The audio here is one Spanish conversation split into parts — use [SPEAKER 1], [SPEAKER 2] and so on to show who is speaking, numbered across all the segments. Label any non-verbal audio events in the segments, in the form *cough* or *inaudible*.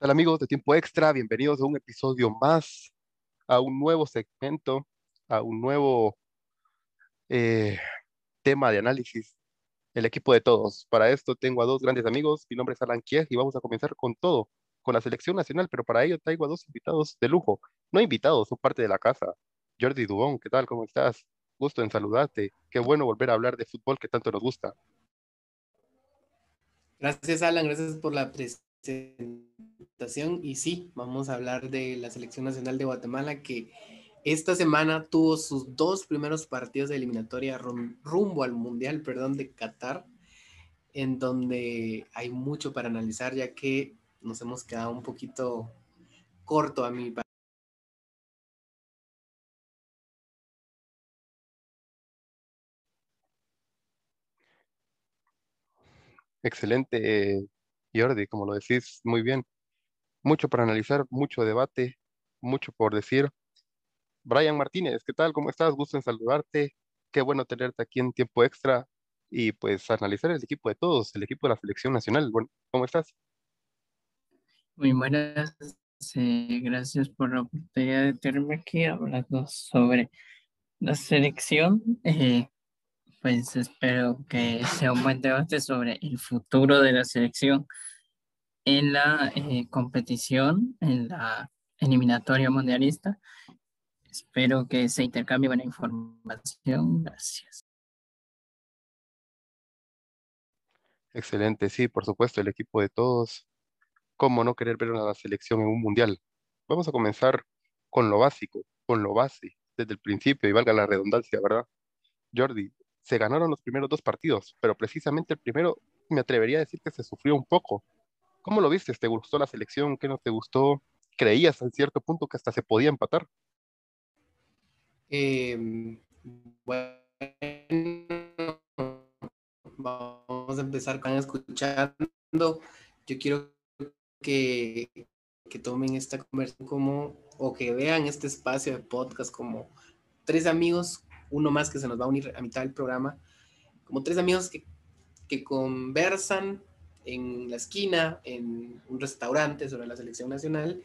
[SPEAKER 1] tal amigos de Tiempo Extra? Bienvenidos a un episodio más, a un nuevo segmento, a un nuevo eh, tema de análisis, el equipo de todos. Para esto tengo a dos grandes amigos, mi nombre es Alan Kier y vamos a comenzar con todo, con la selección nacional, pero para ello traigo a dos invitados de lujo, no invitados, son parte de la casa. Jordi Dubón, ¿qué tal? ¿Cómo estás? Gusto en saludarte. Qué bueno volver a hablar de fútbol que tanto nos gusta.
[SPEAKER 2] Gracias, Alan. Gracias por la presentación. Y sí, vamos a hablar de la Selección Nacional de Guatemala que esta semana tuvo sus dos primeros partidos de eliminatoria rumbo al Mundial, perdón, de Qatar, en donde hay mucho para analizar, ya que nos hemos quedado un poquito corto a mi
[SPEAKER 1] Excelente, Jordi, como lo decís muy bien. Mucho para analizar, mucho debate, mucho por decir. Brian Martínez, ¿qué tal? ¿Cómo estás? Gusto en saludarte. Qué bueno tenerte aquí en tiempo extra y pues analizar el equipo de todos, el equipo de la selección nacional. Bueno, ¿cómo estás?
[SPEAKER 3] Muy buenas, eh, gracias por la oportunidad de tenerme aquí hablando sobre la selección. Eh, pues espero que sea un buen debate sobre el futuro de la selección en la eh, competición, en la eliminatoria mundialista. Espero que se intercambie buena información. Gracias.
[SPEAKER 1] Excelente, sí, por supuesto, el equipo de todos. ¿Cómo no querer ver a la selección en un mundial? Vamos a comenzar con lo básico, con lo base, desde el principio, y valga la redundancia, ¿verdad? Jordi, se ganaron los primeros dos partidos, pero precisamente el primero me atrevería a decir que se sufrió un poco. ¿Cómo lo viste? ¿Te gustó la selección? ¿Qué no te gustó? ¿Creías en cierto punto que hasta se podía empatar?
[SPEAKER 2] Em, bueno, vamos a empezar con escuchando. Yo quiero que, que tomen esta conversación como, o que vean este espacio de podcast como tres amigos uno más que se nos va a unir a mitad del programa, como tres amigos que, conversan en la esquina, en un restaurante sobre la selección nacional.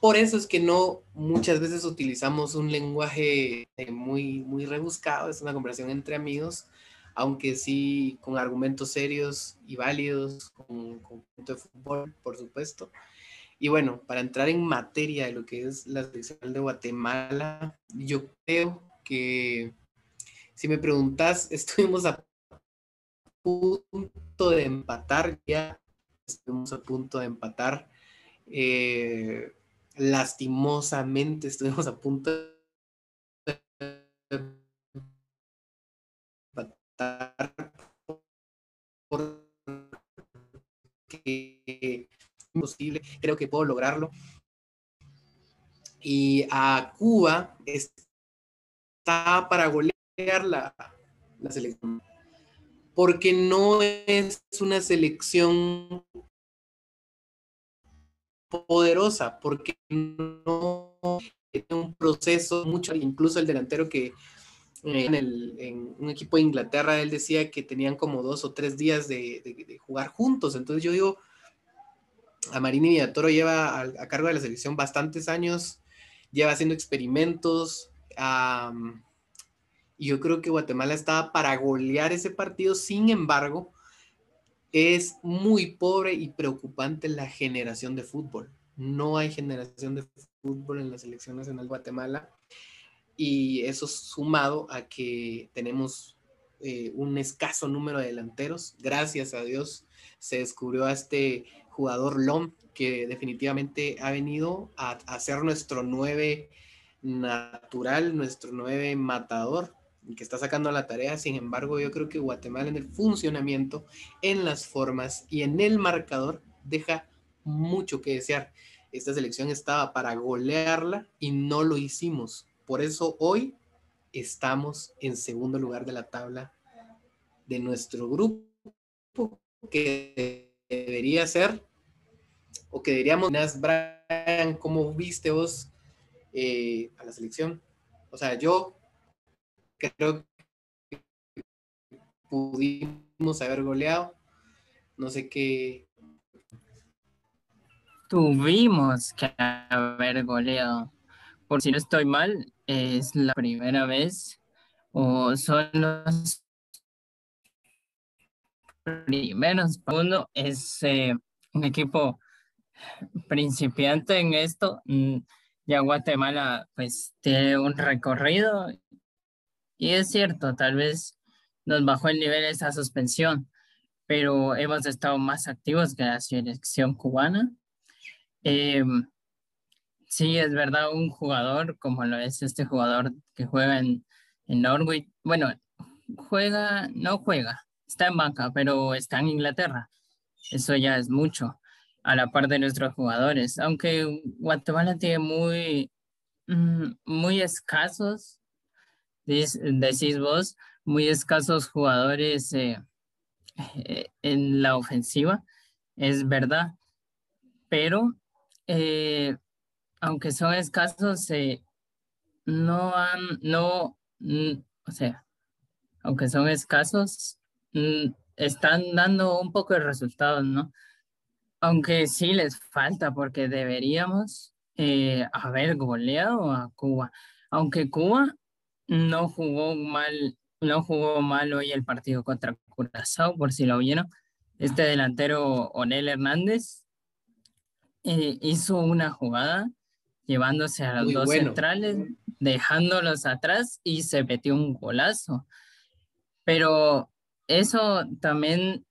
[SPEAKER 2] Por eso es que no muchas veces utilizamos un lenguaje eh, muy, muy rebuscado, es una conversación entre amigos, aunque sí con argumentos serios y válidos, con, con de fútbol, por supuesto. Y bueno, para entrar en materia de lo que es la selección de Guatemala, yo creo que si me preguntas, *laughs* estuvimos a punto de empatar ya, estuvimos a punto de empatar. Eh, lastimosamente estuvimos a punto de empatar porque es imposible, creo que puedo lograrlo. Y a Cuba está para golear la, la selección. Porque no es una selección poderosa, porque no tiene un proceso mucho, incluso el delantero que eh, en, el, en, un equipo de Inglaterra, él decía que tenían como dos o tres días de, jugar juntos. Entonces yo digo, a Marini Villatoro lleva a, cargo de la selección bastantes años, lleva haciendo experimentos, y yo creo que Guatemala estaba para golear ese partido, sin embargo, es muy pobre y preocupante la generación de fútbol. No hay generación de fútbol en la selección nacional de Guatemala y eso sumado a que tenemos eh, un escaso número de delanteros. Gracias a Dios se descubrió a este jugador Lom que definitivamente ha venido a, a ser nuestro nueve natural, nuestro nueve matador, que está sacando la tarea. Sin embargo, yo creo que Guatemala en el funcionamiento, en las formas y en el marcador deja mucho que desear. Esta selección estaba para golearla y no lo hicimos. Por eso hoy estamos en segundo lugar de la tabla de nuestro grupo, que debería ser, o que diríamos, Brian, ¿cómo viste vos eh, a la selección. O sea, yo creo que pudimos haber goleado. No sé qué.
[SPEAKER 3] tuvimos que haber goleado. Por si no estoy mal, es la primera vez o son los primeros. Uno es eh, un equipo principiante en esto. Mm, ya Guatemala pues tiene un recorrido y es cierto, tal vez nos bajó el nivel esa suspensión, pero hemos estado más activos que la selección cubana. Em, sí, es verdad, un jugador como lo es este jugador que juega en, en Norwich, bueno, juega, no juega, está en banca, pero está en Inglaterra. Eso ya es mucho a la par de nuestros jugadores, aunque Guatemala tiene muy, mm, muy escasos, decís vos, muy escasos jugadores eh, eh, en la ofensiva, es verdad, pero eh, aunque son escasos, no han, no, mm, o sea, aunque son escasos, mm, están dando un poco de resultados, ¿no? Aunque sí les falta porque deberíamos eh, haber goleado a Cuba. Aunque Cuba no jugó mal, no jugó mal hoy el partido contra Curazao, por si lo vieron. Este delantero Onel Hernández eh, hizo una jugada llevándose a los dos centrales, dejándolos atrás y se metió un golazo. Pero eso también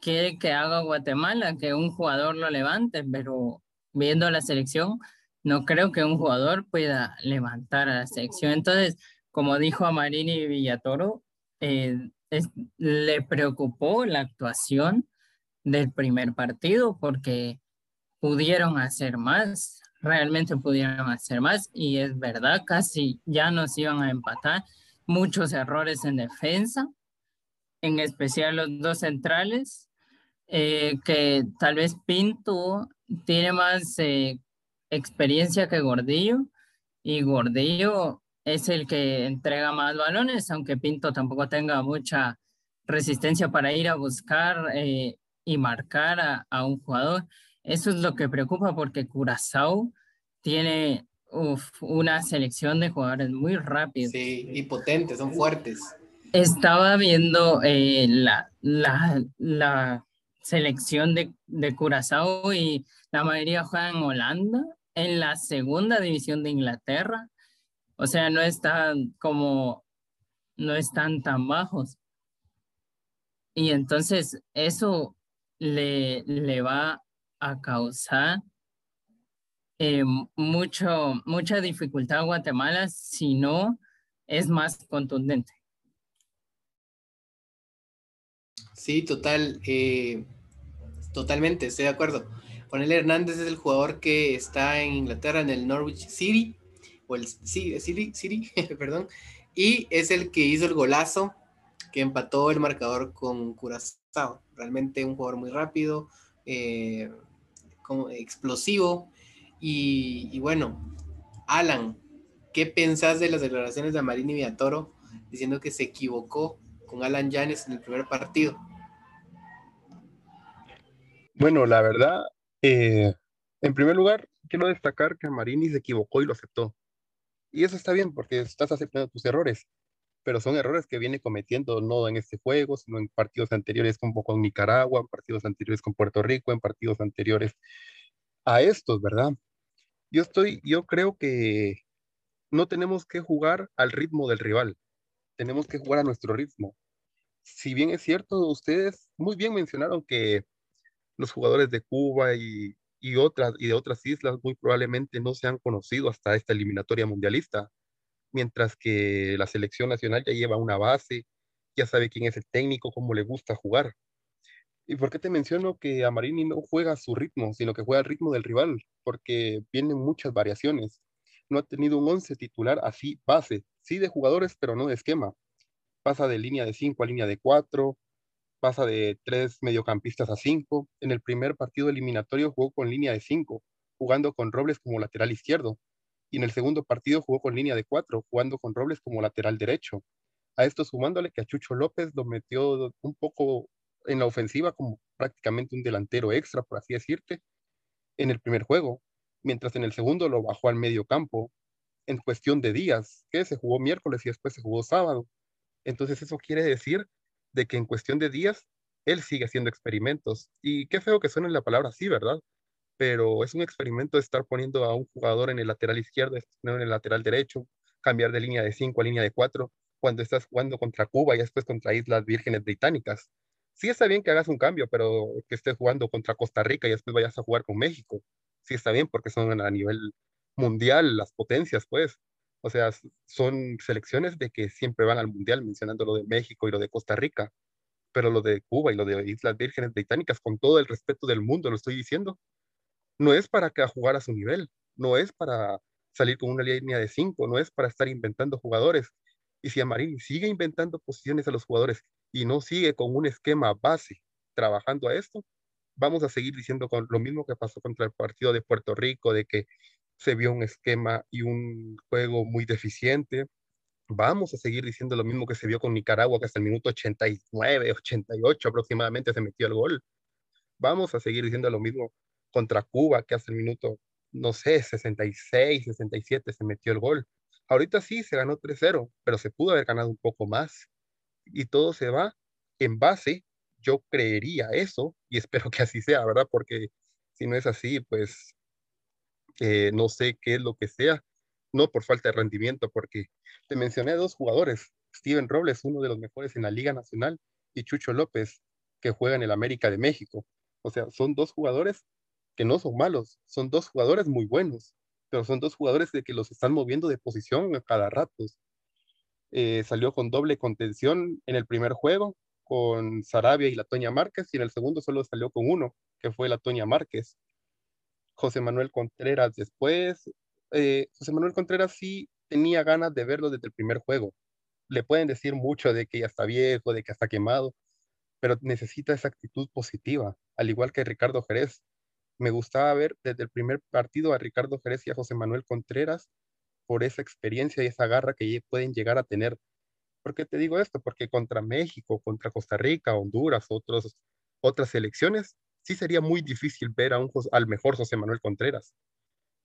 [SPEAKER 3] quiere que haga Guatemala, que un jugador lo levante, pero viendo la selección, no creo que un jugador pueda levantar a la selección. Entonces, como dijo a Marini Villatoro, eh, le preocupó la actuación del primer partido porque pudieron hacer más, realmente pudieron hacer más y es verdad, casi ya nos iban a empatar, muchos errores en defensa, en especial los dos centrales, eh, que tal vez Pinto tiene más eh, experiencia que Gordillo y Gordillo es el que entrega más balones, aunque Pinto tampoco tenga mucha resistencia para ir a buscar eh, y marcar a, un jugador. Eso es lo que preocupa porque Curazao tiene una selección de jugadores muy rápidos.
[SPEAKER 2] Sí, y potentes, son fuertes.
[SPEAKER 3] Estaba viendo la, la, selección de, de Curazao y la mayoría juega en Holanda, en la segunda división de Inglaterra. O sea, no están como, no están tan bajos. Y entonces eso le, le va a causar eh, mucho, mucha dificultad a Guatemala si no es más contundente.
[SPEAKER 2] Sí, total. Eh, Totalmente, estoy de acuerdo. Juan Hernández es el jugador que está en Inglaterra en el Norwich City, o el City, City, *laughs* perdón, y es el que hizo el golazo que empató el marcador con Curazao. Realmente un jugador muy rápido, eh, como explosivo. Y, bueno, Alan, ¿qué pensás de las declaraciones de Marini Villatoro diciendo que se equivocó con Alan Yanes en el primer partido?
[SPEAKER 1] Bueno, la verdad, eh, en primer lugar, quiero destacar que Marini se equivocó y lo aceptó. Y eso está bien porque estás aceptando tus errores, pero son errores que viene cometiendo no en este juego, sino en partidos anteriores como con Nicaragua, en partidos anteriores con Puerto Rico, en partidos anteriores a estos, ¿verdad? Yo estoy, yo creo que no tenemos que jugar al ritmo del rival, tenemos que jugar a nuestro ritmo. Si bien es cierto, ustedes muy bien mencionaron que los jugadores de Cuba y, otras, y de otras islas muy probablemente no se han conocido hasta esta eliminatoria mundialista, mientras que la selección nacional ya lleva una base, ya sabe quién es el técnico, cómo le gusta jugar. ¿Y por qué te menciono que Amarini no juega a su ritmo, sino que juega al ritmo del rival? Porque vienen muchas variaciones. No ha tenido un once titular así base, sí de jugadores, pero no de esquema. Pasa de línea de 5 a línea de 4, pasa de tres mediocampistas a cinco. En el primer partido eliminatorio jugó con línea de cinco, jugando con Robles como lateral izquierdo. Y en el segundo partido jugó con línea de cuatro, jugando con Robles como lateral derecho. A esto sumándole que a Chucho López lo metió un poco en la ofensiva como prácticamente un delantero extra, por así decirte. en el primer juego, mientras en el segundo lo bajó al medio campo en cuestión de días, que se jugó miércoles y después se jugó sábado. Entonces eso quiere decir de que en cuestión de días él sigue haciendo experimentos. Y qué feo que suene la palabra así, ¿verdad? Pero es un experimento estar poniendo a un jugador en el lateral izquierdo, en el lateral derecho, cambiar de línea de 5 a línea de 4, cuando estás jugando contra Cuba y después contra Islas Vírgenes Británicas. Sí está bien que hagas un cambio, pero que estés jugando contra Costa Rica y después vayas a jugar con México. Sí está bien porque son a nivel mundial las potencias, pues. O sea, son selecciones de que siempre van al mundial, mencionando lo de México y lo de Costa Rica, pero lo de Cuba y lo de Islas Vírgenes Británicas, con todo el respeto del mundo, lo estoy diciendo, no es para que jugar a su nivel, no es para salir con una línea de cinco, no es para estar inventando jugadores. Y si Amarini sigue inventando posiciones a los jugadores y no sigue con un esquema base trabajando a esto, vamos a seguir diciendo con lo mismo que pasó contra el partido de Puerto Rico, de que se vio un esquema y un juego muy deficiente. Vamos a seguir diciendo lo mismo que se vio con Nicaragua, que hasta el minuto 89, 88 aproximadamente se metió el gol. Vamos a seguir diciendo lo mismo contra Cuba, que hasta el minuto, no sé, 66, 67 se metió el gol. Ahorita sí se ganó 3-0, pero se pudo haber ganado un poco más. Y todo se va en base, yo creería eso, y espero que así sea, ¿verdad? Porque si no es así, pues eh, no sé qué es lo que sea, no por falta de rendimiento, porque te mencioné dos jugadores, Steven Robles, uno de los mejores en la Liga Nacional, y Chucho López, que juega en el América de México. O sea, son dos jugadores que no son malos, son dos jugadores muy buenos, pero son dos jugadores de que los están moviendo de posición a cada rato. Eh, salió con doble contención en el primer juego, con Sarabia y la Toña Márquez, y en el segundo solo salió con uno, que fue la Toña Márquez. José Manuel Contreras después. Eh, José Manuel Contreras sí tenía ganas de verlo desde el primer juego. Le pueden decir mucho de que ya está viejo, de que está quemado, pero necesita esa actitud positiva, al igual que Ricardo Jerez. Me gustaba ver desde el primer partido a Ricardo Jerez y a José Manuel Contreras por esa experiencia y esa garra que pueden llegar a tener. ¿Por qué te digo esto? Porque contra México, contra Costa Rica, Honduras, otros, otras selecciones, sí sería muy difícil ver a un, al mejor José Manuel Contreras.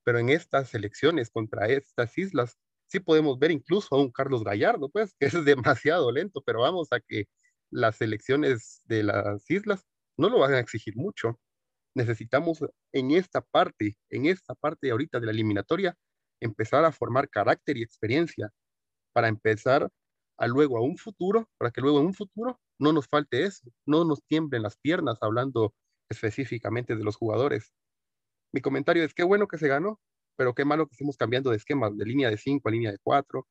[SPEAKER 1] Pero en estas elecciones contra estas islas, sí podemos ver incluso a un Carlos Gallardo, pues, que es *laughs* demasiado lento, pero vamos a que las elecciones de las islas no lo van a exigir mucho. Necesitamos en esta parte, en esta parte ahorita de la eliminatoria, empezar a formar carácter y experiencia para empezar a luego a un futuro, para que luego en un futuro no nos falte eso, no nos tiemblen las piernas hablando específicamente de los jugadores. Mi comentario es qué bueno que se ganó, pero qué malo que estemos cambiando de esquemas, de línea de 5 a línea de 4,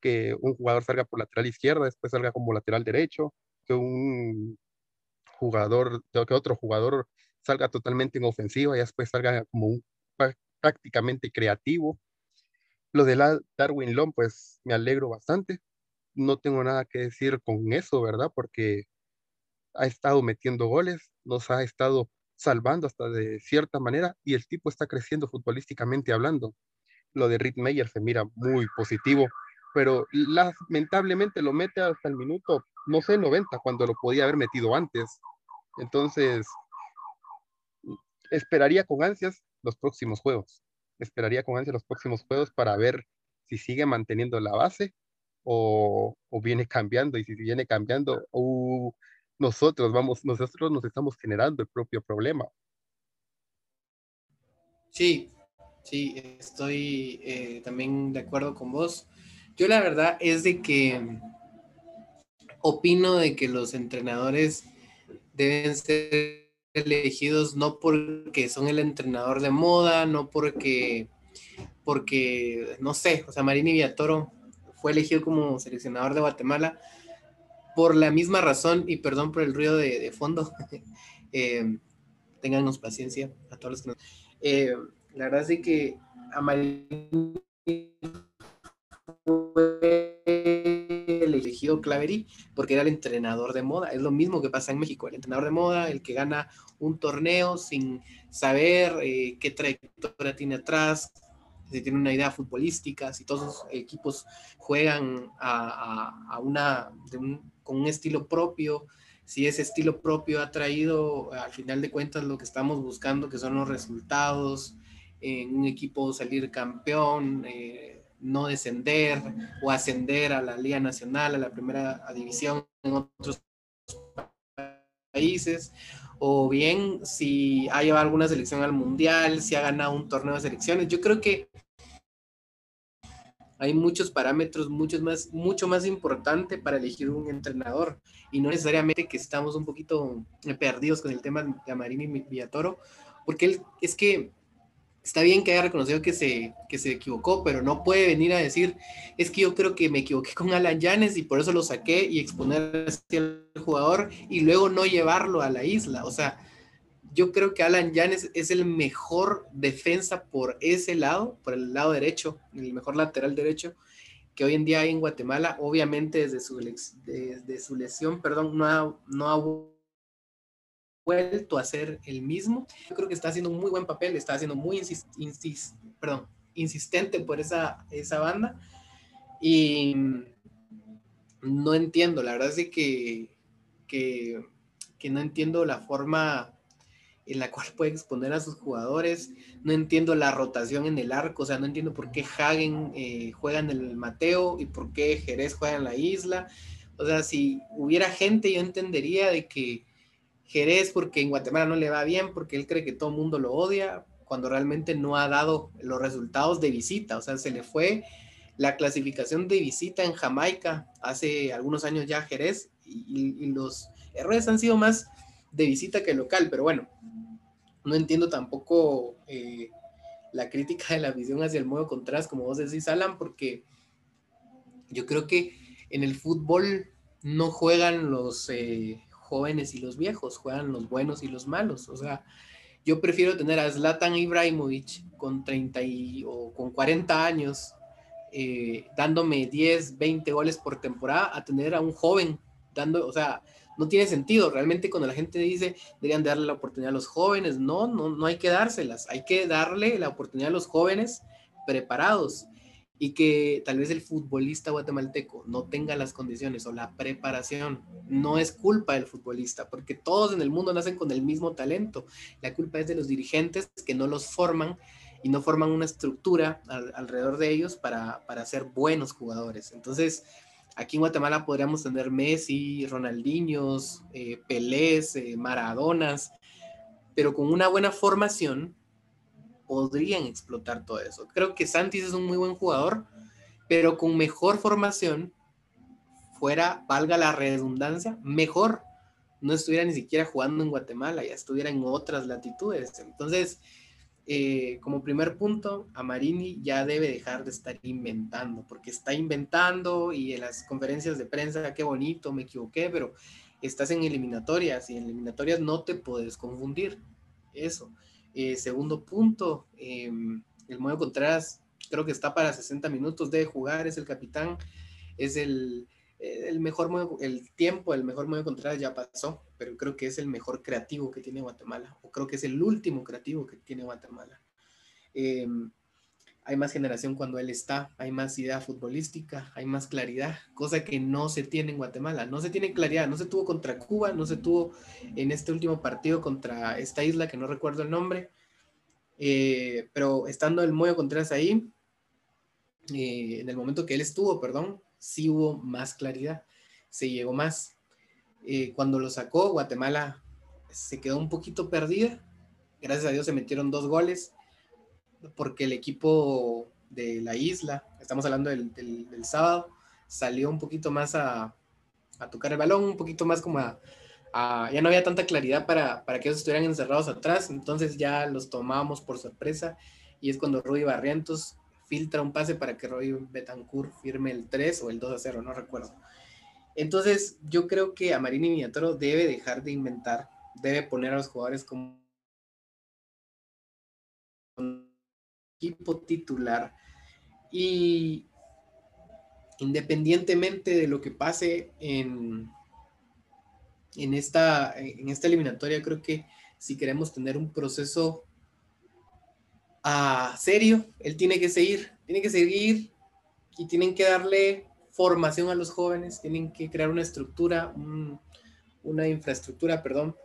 [SPEAKER 1] que un jugador salga por lateral izquierda, después salga como lateral derecho, que un jugador, que otro jugador salga totalmente en ofensiva y después salga como prácticamente creativo. Lo de Darwin Long, pues me alegro bastante. No tengo nada que decir con eso, ¿verdad? Porque ha estado metiendo goles, nos ha estado salvando hasta de cierta manera y el tipo está creciendo futbolísticamente hablando. Lo de Rick Meyer se mira muy positivo, pero lamentablemente lo mete hasta el minuto, no sé, 90, cuando lo podía haber metido antes. Entonces, esperaría con ansias los próximos juegos. Esperaría con ansias los próximos juegos para ver si sigue manteniendo la base o, o viene cambiando. Y si viene cambiando, uh, nosotros vamos, nosotros nos estamos generando el propio problema.
[SPEAKER 2] Sí, sí, estoy eh, también de acuerdo con vos. Yo la verdad es de que opino de que los entrenadores deben ser elegidos no porque son el entrenador de moda, no porque, porque no sé, o sea, Marini Villatoro fue elegido como seleccionador de Guatemala por la misma razón, y perdón por el ruido de, fondo, *laughs* eh, téngannos paciencia a todos los que nos... Eh, la verdad es que Amarillo fue elegido Claveri porque era el entrenador de moda. Es lo mismo que pasa en México, el entrenador de moda, el que gana un torneo sin saber eh, qué trayectoria tiene atrás, si tiene una idea futbolística, si todos los equipos juegan a, una, con un estilo propio, si ese estilo propio ha traído al final de cuentas lo que estamos buscando, que son los resultados, en un equipo salir campeón, eh, no descender o ascender a la Liga Nacional, a la primera división en otros países, o bien si ha llevado alguna selección al mundial, si ha ganado un torneo de selecciones. Yo creo que hay muchos parámetros muchos más, mucho más importante para elegir un entrenador y no necesariamente que estamos un poquito perdidos con el tema de Amarini y Villatoro, porque él, es que está bien que haya reconocido que se, que se equivocó, pero no puede venir a decir, es que yo creo que me equivoqué con Alan Yanes y por eso lo saqué y exponer al jugador y luego no llevarlo a la isla. O sea, yo creo que Alan Yanes es el mejor defensa por ese lado, por el lado derecho, el mejor lateral derecho que hoy en día hay en Guatemala. Obviamente desde su, desde su lesión, perdón, no ha, no ha vuelto a ser el mismo. Yo creo que está haciendo un muy buen papel, está haciendo muy perdón, insistente por esa, esa banda. Y no entiendo, la verdad es que, que, que no entiendo la forma en la *laughs* cual puede exponer a sus jugadores. No entiendo la rotación en el arco, o sea, no entiendo por qué Hagen eh, juega en el Mateo y por qué Jerez juega en la isla. O sea, si hubiera gente, yo entendería de que Jerez, porque en Guatemala no le va bien, porque él cree que todo el mundo lo odia, cuando realmente no ha dado los resultados de visita. O sea, se le fue la clasificación de visita en Jamaica hace algunos años ya Jerez y, y los errores han sido más de visita que local, pero bueno, no entiendo tampoco eh, la crítica de la visión hacia el modo contraste, como vos decís, Alan, porque yo creo que en el fútbol no juegan los eh, jóvenes y los viejos, juegan los buenos y los malos. O sea, yo prefiero tener a Zlatan Ibrahimovic con 30 o con 40 años eh, dándome 10, 20 goles por temporada a tener a un joven dando, o sea, no tiene sentido. Realmente cuando la gente dice deberían darle la oportunidad a los jóvenes, no, no, no hay que dárselas. Hay que darle la oportunidad a los jóvenes preparados y que tal vez el futbolista guatemalteco no tenga las condiciones o la preparación. No es culpa del futbolista, porque todos en el mundo nacen con el mismo talento. La culpa es de los dirigentes que no los forman y no forman una estructura alrededor de ellos para, para ser buenos jugadores. Entonces, Aquí en Guatemala podríamos tener Messi, Ronaldinhos, eh, Pelés, eh, Maradonas, pero con una buena formación podrían explotar todo eso. Creo que Santis es un muy buen jugador, pero con mejor formación, fuera, valga la redundancia, mejor, no estuviera ni siquiera jugando en Guatemala, ya estuviera en otras latitudes. Entonces, eh, como primer punto, Amarini ya debe dejar de estar inventando, porque está inventando y en las conferencias de prensa, qué bonito, me equivoqué, pero estás en eliminatorias y en eliminatorias no te puedes confundir. Eso. Eh, segundo punto, em, el modo Contreras creo que está para 60 minutos, de jugar, es el capitán, es el, eh, el mejor modo, el tiempo, el mejor modo Contreras ya pasó, pero creo que es el mejor creativo que tiene Guatemala, o creo que es el último creativo que tiene Guatemala. Em, hay más generación cuando él está, hay más idea futbolística, hay más claridad, cosa que no se tiene en Guatemala. No se tiene claridad, no se tuvo contra Cuba, no se tuvo en este último partido contra esta isla que no recuerdo el nombre, eh, pero estando el Moyo Contreras ahí, eh, en el momento que él estuvo, perdón, sí hubo más claridad, se llegó más. Eh, cuando lo sacó, Guatemala se quedó un poquito perdida. Gracias a Dios se metieron dos goles, porque el equipo de la isla, estamos hablando del, sábado, salió un poquito más a, tocar el balón, un poquito más como a, ya no había tanta claridad para, para, que ellos estuvieran encerrados atrás, entonces ya los tomábamos por sorpresa y es cuando Rudy Barrientos filtra un pase para que Roy Betancourt firme el 3 o el 2 a 0, no recuerdo. Entonces, yo creo que a Marini Miniatoro debe dejar de inventar, debe poner a los jugadores como equipo titular y independientemente de lo que pase en, en, esta, en esta eliminatoria, creo que si queremos tener un proceso a serio, él tiene que seguir, tiene que seguir y tienen que darle formación a los jóvenes, tienen que crear una estructura, un, una infraestructura, perdón,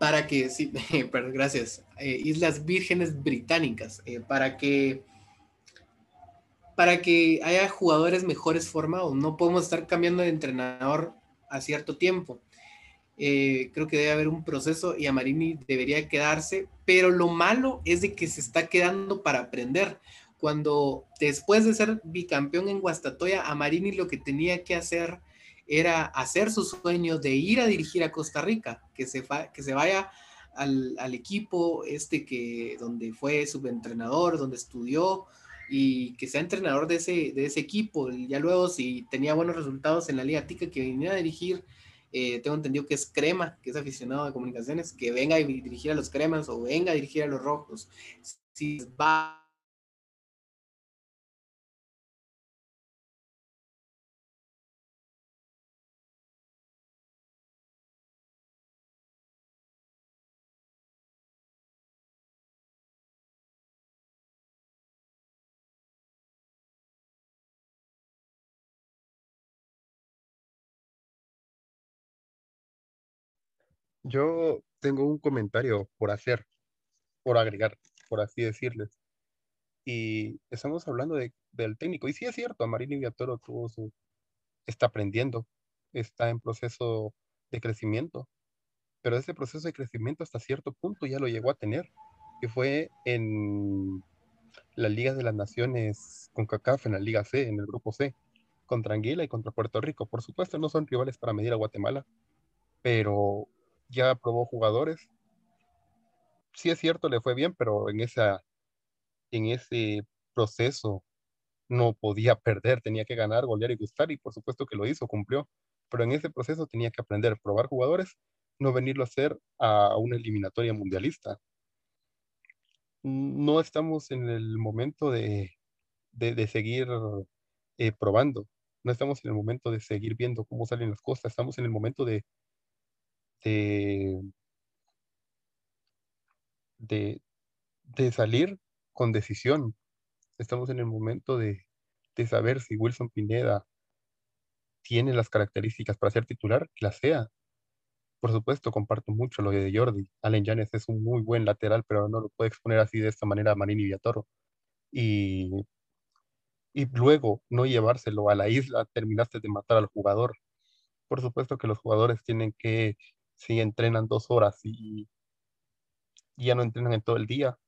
[SPEAKER 2] para que, sí, *laughs* perdón, gracias, eh, Islas Vírgenes Británicas, eh, para que para que haya jugadores mejores formados. No podemos estar cambiando de entrenador a cierto tiempo. Eh, creo que debe haber un proceso y a Marini debería quedarse, pero lo malo es de que se está quedando para aprender. Cuando después de ser bicampeón en Guastatoya, a Marini lo que tenía que hacer era hacer su sueño de ir a dirigir a Costa Rica, que se, que se vaya al, al, equipo este que donde fue subentrenador, donde estudió y que sea entrenador de ese, de ese equipo. Y ya luego si tenía buenos resultados en la Liga Tica que viniera a dirigir eh, tengo entendido que es Crema, que es aficionado a comunicaciones, que venga a dirigir a los Cremas o venga a dirigir a los Rojos. Si va
[SPEAKER 1] Yo tengo un comentario por hacer, por agregar, por así decirles. Y estamos hablando de, del técnico. Y sí es cierto, Amarillo Villatoro tuvo su, está aprendiendo, está en proceso de crecimiento. Pero ese proceso de crecimiento hasta cierto punto ya lo llegó a tener, que fue en la Liga de las Naciones con CACAF, en la Liga C, en el grupo C, contra Anguila y contra Puerto Rico. Por supuesto, no son rivales para medir a Guatemala, pero ya probó jugadores. Sí es cierto, le fue bien, pero en, esa, en ese proceso no podía *laughs* perder, tenía que ganar, golear y gustar, y por supuesto que lo hizo, cumplió. Pero en ese proceso tenía que aprender, probar jugadores, no venirlo a hacer a una eliminatoria mundialista. No estamos en el momento de, de, seguir eh, probando, no estamos en el momento de seguir viendo cómo salen las cosas, estamos en el momento de, de, de, salir con decisión. Estamos en el momento de, de saber si Wilson Pineda tiene las características para ser titular, que la sea. Por supuesto, comparto mucho lo de Jordi. Allen Yanes es un muy buen lateral, pero no lo puede exponer así de esta manera a Marini Villatoro. Y, y luego no llevárselo a la isla, terminaste de matar al jugador. Por supuesto que los jugadores tienen que si entrenan dos horas y, ya no entrenan en todo el día,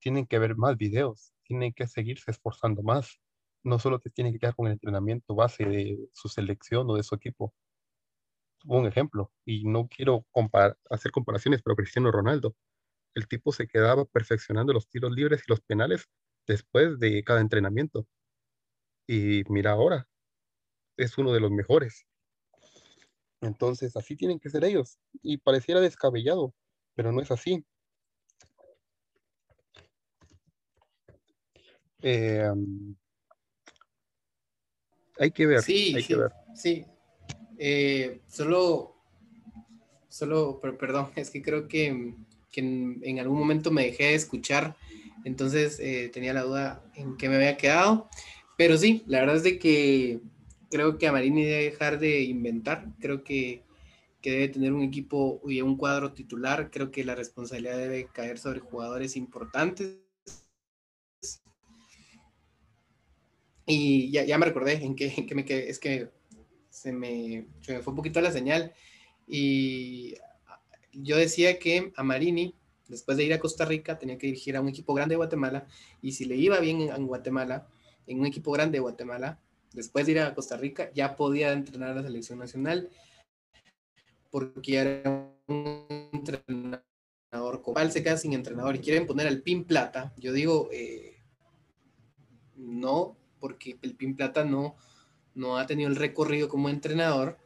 [SPEAKER 1] tienen que ver más videos, tienen que seguirse esforzando más. No solo te tienen que quedar con el entrenamiento base de su selección o de su equipo. Un ejemplo, y no quiero hacer comparaciones, pero Cristiano Ronaldo, el tipo se quedaba perfeccionando los tiros libres y los penales después de cada entrenamiento. Y mira ahora, es uno de los mejores. Entonces, así tienen que ser ellos. Y pareciera descabellado, pero no es así. Eh, hay que ver.
[SPEAKER 2] Sí,
[SPEAKER 1] hay
[SPEAKER 2] sí,
[SPEAKER 1] que ver.
[SPEAKER 2] sí. Eh, solo, solo, perdón, *laughs* es que creo que, en, algún momento me dejé de escuchar, entonces eh, tenía la duda en qué me había quedado. Pero sí, la verdad es de que creo que a Marini debe dejar de inventar, creo que, debe tener un equipo y un cuadro titular, creo que la responsabilidad debe caer sobre jugadores importantes. Y ya, me recordé en que, me quedé, es que se me, se me fue un poquito la señal. Y yo decía que a Marini, después de ir a Costa Rica, tenía que dirigir a un equipo grande de Guatemala. Y si le iba bien en Guatemala, en un equipo grande de Guatemala, después de ir a Costa Rica, ya podía entrenar a la selección nacional porque era un entrenador copal se queda sin entrenador y quieren poner al Pin Plata. Yo digo, eh, no, porque el Pin Plata no, no ha tenido el recorrido como entrenador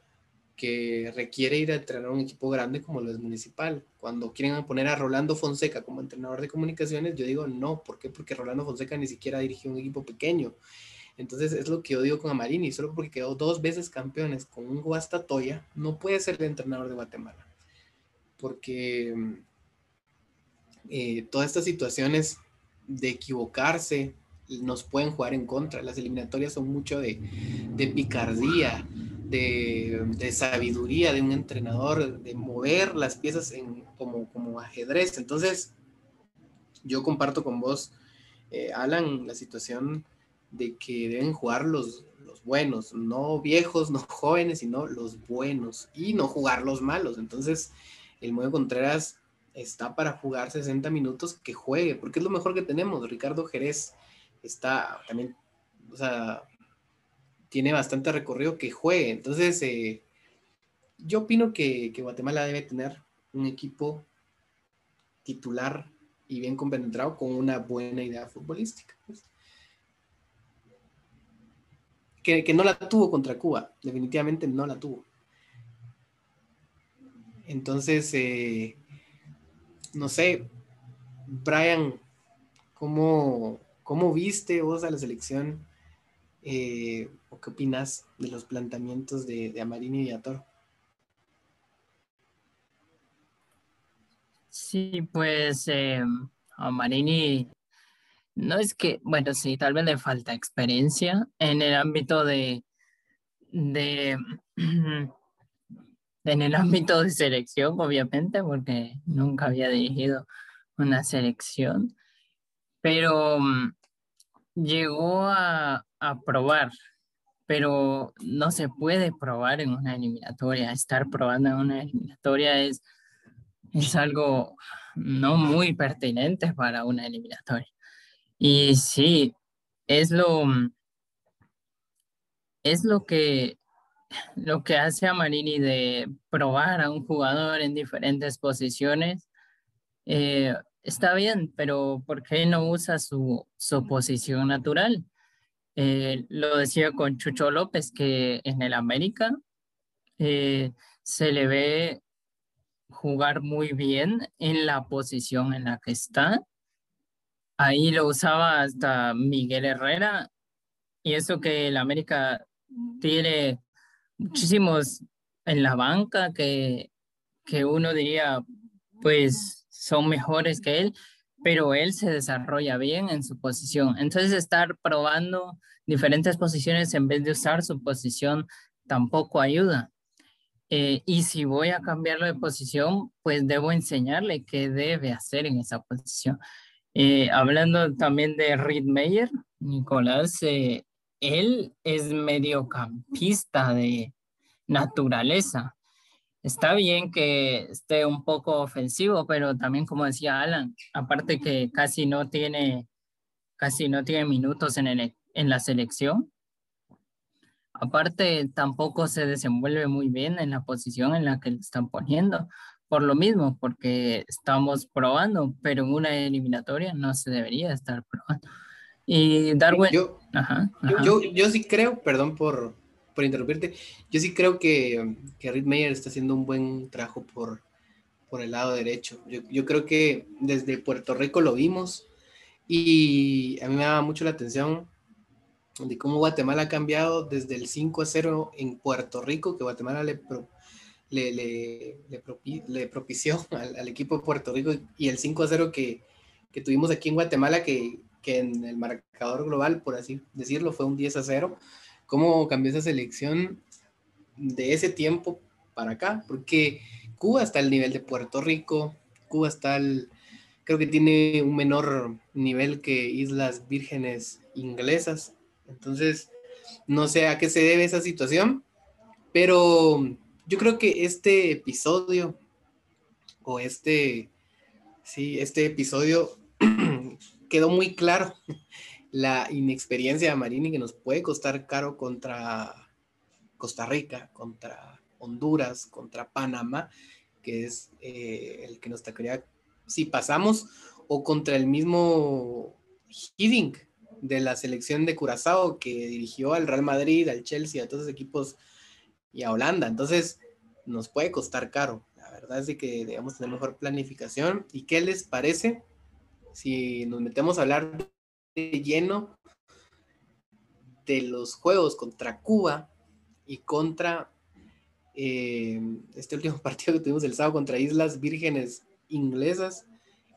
[SPEAKER 2] que requiere ir a entrenar a un equipo grande como lo es Municipal. Cuando quieren poner a Rolando Fonseca como entrenador de comunicaciones, yo digo no. ¿Por qué? Porque Rolando Fonseca ni siquiera dirigió un equipo pequeño. Entonces es lo que yo digo con Amarini, solo porque quedó dos veces campeones con un Guastatoya, no puede ser el entrenador de Guatemala. Porque eh, todas estas situaciones de equivocarse nos pueden jugar en contra. Las eliminatorias son mucho de, picardía, de, sabiduría de un entrenador, de mover las piezas en, como, como ajedrez. Entonces, yo comparto con vos, eh, Alan, la situación de que deben jugar los, los buenos, no viejos, no *laughs* jóvenes, sino los buenos y no jugar los malos. Entonces, el Moyo Contreras está para jugar 60 minutos, que juegue, porque es lo mejor que tenemos. Ricardo Jerez está también, o sea, tiene bastante recorrido que juegue. Entonces, eh, yo opino que, Guatemala debe tener un equipo titular y bien compenetrado con una buena idea futbolística. Pues. Que, no la tuvo contra Cuba, definitivamente no la tuvo. Entonces, eh, no sé, Brian, ¿cómo, ¿cómo, viste vos a la selección? Eh, ¿O qué opinas de los planteamientos de, de Amarini y Ator?
[SPEAKER 3] Sí, pues eh, Amarini no es que, bueno, sí, tal vez le falta experiencia en el ámbito de, de *clears throat* en el ámbito de selección, obviamente, porque nunca había dirigido una selección, pero mm, llegó a, probar, pero no se puede probar en una eliminatoria. Estar probando en una eliminatoria es, es algo no muy pertinente para una eliminatoria. Y sí, es lo, mm, es lo que *laughs* lo que hace a Marini de probar a un jugador en diferentes posiciones eh, está bien, pero ¿por qué no usa su, su posición natural? Eh, lo decía con Chucho López, que en el América eh, se le ve jugar muy bien en la posición en la que está. Ahí lo usaba hasta Miguel Herrera, y eso que el América tiene muchísimos en la banca que, que uno diría, pues son mejores que él, pero él se desarrolla bien en su posición. Entonces estar probando diferentes posiciones en vez de usar su posición tampoco ayuda. Eh, y si voy a cambiarlo de posición, pues debo enseñarle qué debe hacer en esa posición. Eh, hablando también de Reed Meyer, Nicolás, eh, él es mediocampista de naturaleza. Está bien que esté un poco ofensivo, pero también como decía Alan, aparte que casi no tiene, casi no tiene minutos en, el, en la selección. Aparte, tampoco se desenvuelve muy bien en la posición en la que le están poniendo. Por lo mismo, porque estamos probando, pero en una eliminatoria no se debería estar probando. Y Darwin.
[SPEAKER 2] Yo, Yo, sí creo, perdón por, por interrumpirte, yo sí creo que, que Reed Meyer está haciendo un buen trabajo por, por el lado derecho. Yo, yo, creo que desde Puerto Rico lo vimos y a mí me daba mucho la atención de cómo Guatemala ha cambiado desde el 5 a 0 en Puerto Rico, que Guatemala le, le, propició al, equipo de Puerto Rico y el 5 a 0 que, tuvimos aquí en Guatemala, que en el marcador global, por así decirlo, fue un 10 a 0. ¿Cómo cambió esa selección de ese tiempo para acá? Porque Cuba está al nivel de Puerto Rico, Cuba está al, creo que tiene un menor nivel que Islas Vírgenes inglesas. Entonces, no sé a qué se debe esa situación, pero yo creo que este episodio o este, sí, este episodio *clears throat* quedó muy claro. La inexperiencia de Marini que nos puede costar caro contra Costa Rica, contra Honduras, contra Panamá, que es eh, el que nos tocaría si pasamos, o contra el mismo Hiddink de la selección de Curazao que dirigió al Real Madrid, al Chelsea, a todos los equipos y a Holanda. Entonces, nos puede costar caro. La verdad es que debemos tener mejor planificación. ¿Y qué les parece si nos metemos a hablar de lleno de los juegos contra Cuba y contra eh, este último *laughs* partido que tuvimos el sábado contra Islas Vírgenes Inglesas,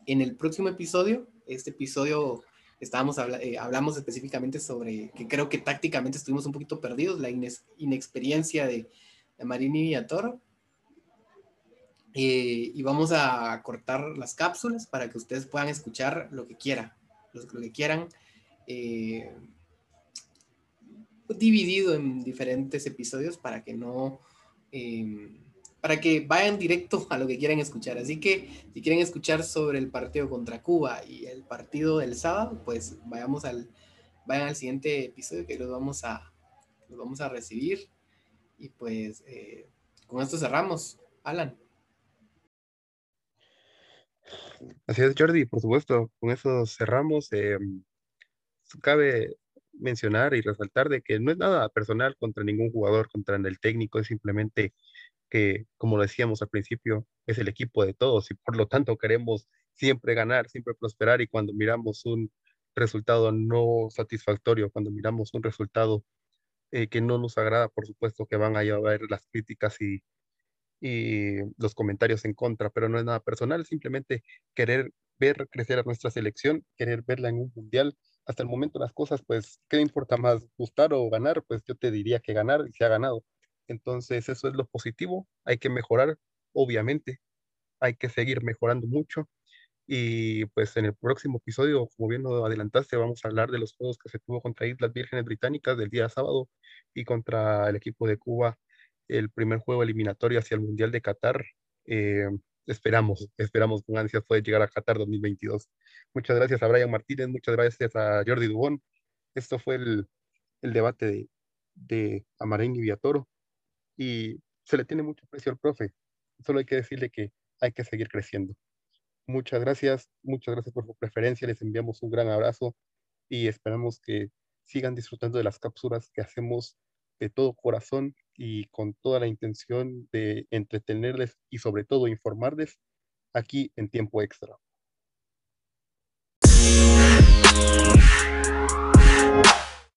[SPEAKER 2] en el próximo episodio, este episodio estábamos eh, hablamos específicamente sobre que creo que tácticamente estuvimos un poquito perdidos, la inexperiencia de, de Marini y Toro. Eh, y vamos a cortar las cápsulas para que ustedes puedan escuchar lo que quieran, lo, que quieran, eh, dividido en diferentes episodios para que no para que vayan directo a lo que quieran escuchar. Así que si quieren escuchar sobre el partido contra Cuba y el partido del sábado, pues vayamos al, vayan al siguiente episodio que los vamos a, los vamos a recibir. Y pues eh, con esto cerramos. Alan.
[SPEAKER 1] Así es, Jordi, por supuesto, con eso cerramos. Eh, cabe mencionar y resaltar de que no es nada personal contra ningún jugador, contra el técnico, es simplemente que, como decíamos al principio, es el equipo de todos y por lo tanto queremos siempre ganar, siempre prosperar y cuando miramos un resultado no satisfactorio, cuando miramos un resultado eh, que no nos agrada, por supuesto que van a haber las críticas y, y los comentarios en contra, pero no es nada personal, simplemente querer ver crecer a nuestra selección, querer verla en un mundial. Hasta el momento las cosas, pues, ¿qué importa más, gustar o ganar? Pues yo te diría que ganar y se ha ganado. Entonces, eso es lo positivo. Hay que mejorar, obviamente. Hay que seguir mejorando mucho. Y pues en el próximo episodio, como bien adelantaste, vamos a hablar de los juegos que se tuvo contra Islas Vírgenes Británicas del día sábado y contra el equipo de Cuba, el primer juego eliminatorio hacia el Mundial de Qatar. Eh, esperamos, esperamos con ansias poder llegar a Qatar 2022. Muchas gracias a Brian Martínez, muchas gracias a Jordi Dubón. Esto fue el, debate de, de Amarín y Viatoro y se le tiene mucho precio al profe. Solo hay que decirle que hay que seguir creciendo. Muchas gracias, muchas gracias por su preferencia, les enviamos un gran abrazo y esperamos que sigan disfrutando de las cápsulas que hacemos de todo corazón y con toda la intención de entretenerles y sobre todo informarles aquí en tiempo extra.